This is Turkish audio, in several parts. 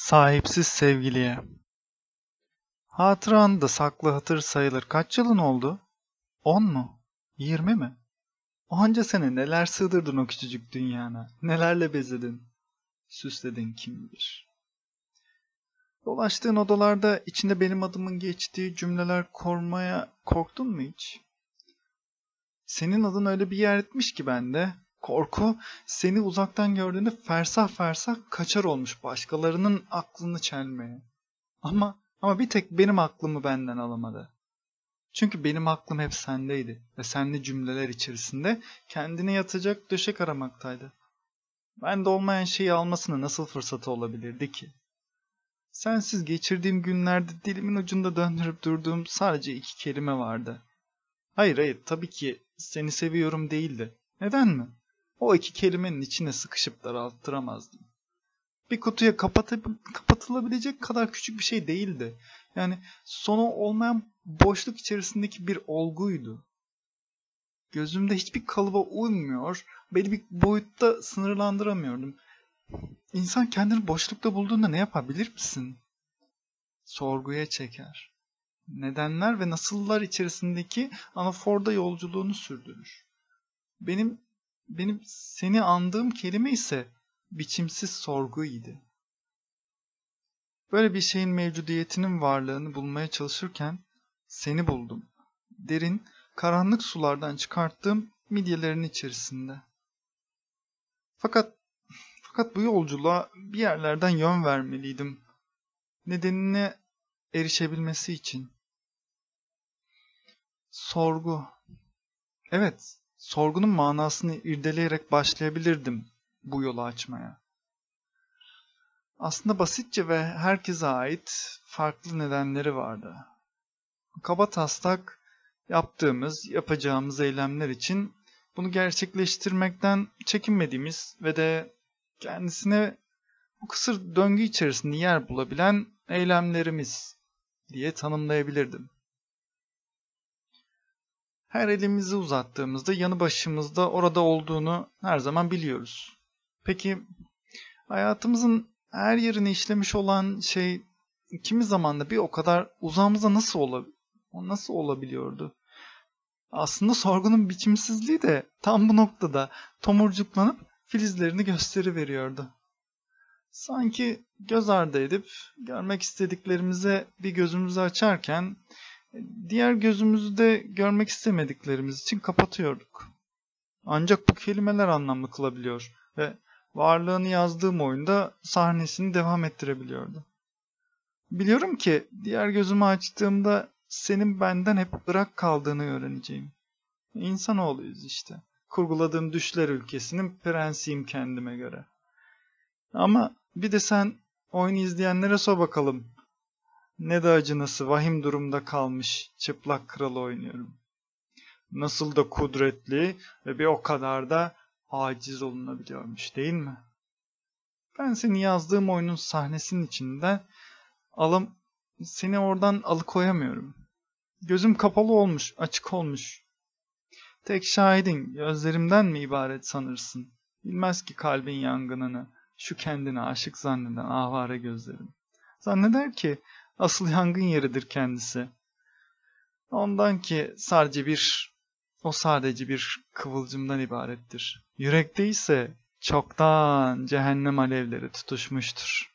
Sahipsiz sevgiliye. Hatıran da saklı hatır sayılır. Kaç yılın oldu? On mu? Yirmi mi? Onca sene neler sığdırdın o küçücük dünyana. Nelerle bezedin. Süsledin kim bilir. Dolaştığın odalarda içinde benim adımın geçtiği cümleler kormaya korktun mu hiç? Senin adın öyle bir yer etmiş ki bende. Korku seni uzaktan gördüğünde fersah fersah kaçar olmuş başkalarının aklını çelmeye. Ama ama bir tek benim aklımı benden alamadı. Çünkü benim aklım hep sendeydi ve senli cümleler içerisinde kendine yatacak döşek aramaktaydı. Bende olmayan şeyi almasına nasıl fırsatı olabilirdi ki? Sensiz geçirdiğim günlerde dilimin ucunda döndürüp durduğum sadece iki kelime vardı. Hayır hayır tabii ki seni seviyorum değildi. Neden mi? O iki kelimenin içine sıkışıp daralttıramazdım. Bir kutuya kapatılabilecek kadar küçük bir şey değildi. Yani sonu olmayan boşluk içerisindeki bir olguydu. Gözümde hiçbir kalıba uymuyor, belli bir boyutta sınırlandıramıyordum. İnsan kendini boşlukta bulduğunda ne yapabilir misin? Sorguya çeker. Nedenler ve nasıllar içerisindeki anaforda yolculuğunu sürdürür. Benim benim seni andığım kelime ise biçimsiz sorgu idi. Böyle bir şeyin mevcudiyetinin varlığını bulmaya çalışırken seni buldum. Derin, karanlık sulardan çıkarttığım midyelerin içerisinde. Fakat fakat bu yolculuğa bir yerlerden yön vermeliydim. Nedenine erişebilmesi için. Sorgu. Evet, sorgunun manasını irdeleyerek başlayabilirdim bu yolu açmaya. Aslında basitçe ve herkese ait farklı nedenleri vardı. Kaba taslak yaptığımız, yapacağımız eylemler için bunu gerçekleştirmekten çekinmediğimiz ve de kendisine bu kısır döngü içerisinde yer bulabilen eylemlerimiz diye tanımlayabilirdim. Her elimizi uzattığımızda yanı başımızda orada olduğunu her zaman biliyoruz. Peki hayatımızın her yerini işlemiş olan şey kimi zamanda bir o kadar uzağımıza nasıl olabilir? O nasıl olabiliyordu? Aslında sorgunun biçimsizliği de tam bu noktada tomurcuklanıp filizlerini gösteri veriyordu. Sanki göz ardı edip görmek istediklerimize bir gözümüzü açarken diğer gözümüzü de görmek istemediklerimiz için kapatıyorduk. Ancak bu kelimeler anlamlı kılabiliyor ve varlığını yazdığım oyunda sahnesini devam ettirebiliyordu. Biliyorum ki diğer gözümü açtığımda senin benden hep bırak kaldığını öğreneceğim. İnsanoğluyuz işte. Kurguladığım düşler ülkesinin prensiyim kendime göre. Ama bir de sen oyunu izleyenlere sor bakalım. Ne de acınası vahim durumda kalmış çıplak kralı oynuyorum. Nasıl da kudretli ve bir o kadar da aciz olunabiliyormuş değil mi? Ben seni yazdığım oyunun sahnesinin içinde alım seni oradan alıkoyamıyorum. Gözüm kapalı olmuş, açık olmuş. Tek şahidin gözlerimden mi ibaret sanırsın? Bilmez ki kalbin yangınını, şu kendine aşık zanneden avare gözlerim. Zanneder ki asıl yangın yeridir kendisi. Ondan ki sadece bir, o sadece bir kıvılcımdan ibarettir. Yürekte ise çoktan cehennem alevleri tutuşmuştur.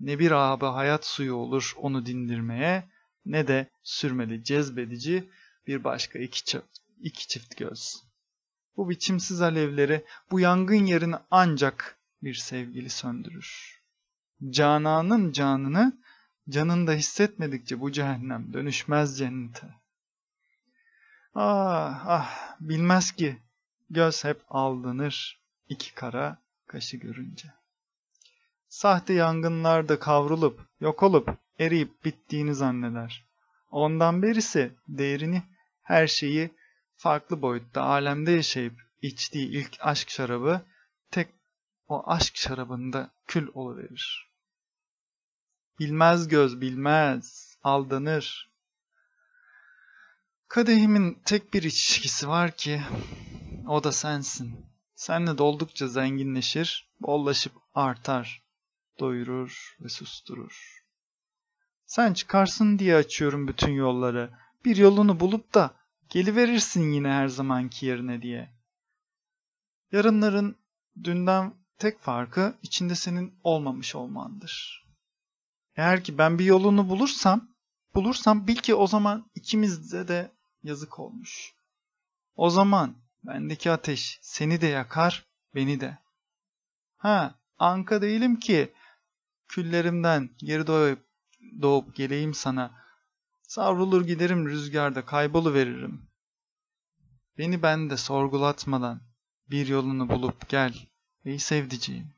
Ne bir abi hayat suyu olur onu dindirmeye, ne de sürmeli cezbedici bir başka iki, çift, iki çift göz. Bu biçimsiz alevleri, bu yangın yerini ancak bir sevgili söndürür. Cananın canını canında hissetmedikçe bu cehennem dönüşmez cennete. Ah ah bilmez ki göz hep aldanır iki kara kaşı görünce. Sahte yangınlarda kavrulup, yok olup, eriyip bittiğini zanneder. Ondan berisi değerini, her şeyi farklı boyutta alemde yaşayıp içtiği ilk aşk şarabı tek o aşk şarabında kül oluverir. Bilmez göz bilmez, aldanır. Kadehimin tek bir içkisi var ki, o da sensin. Senle doldukça zenginleşir, bollaşıp artar. doyurur ve susturur. Sen çıkarsın diye açıyorum bütün yolları. Bir yolunu bulup da geliverirsin yine her zamanki yerine diye. Yarınların dünden tek farkı içinde senin olmamış olmandır. Eğer ki ben bir yolunu bulursam, bulursam bil ki o zaman ikimizde de yazık olmuş. O zaman bendeki ateş seni de yakar, beni de. Ha, anka değilim ki küllerimden geri doğup, doğup geleyim sana. Savrulur giderim rüzgarda kaybolu Beni bende sorgulatmadan bir yolunu bulup gel ey sevdiceğim.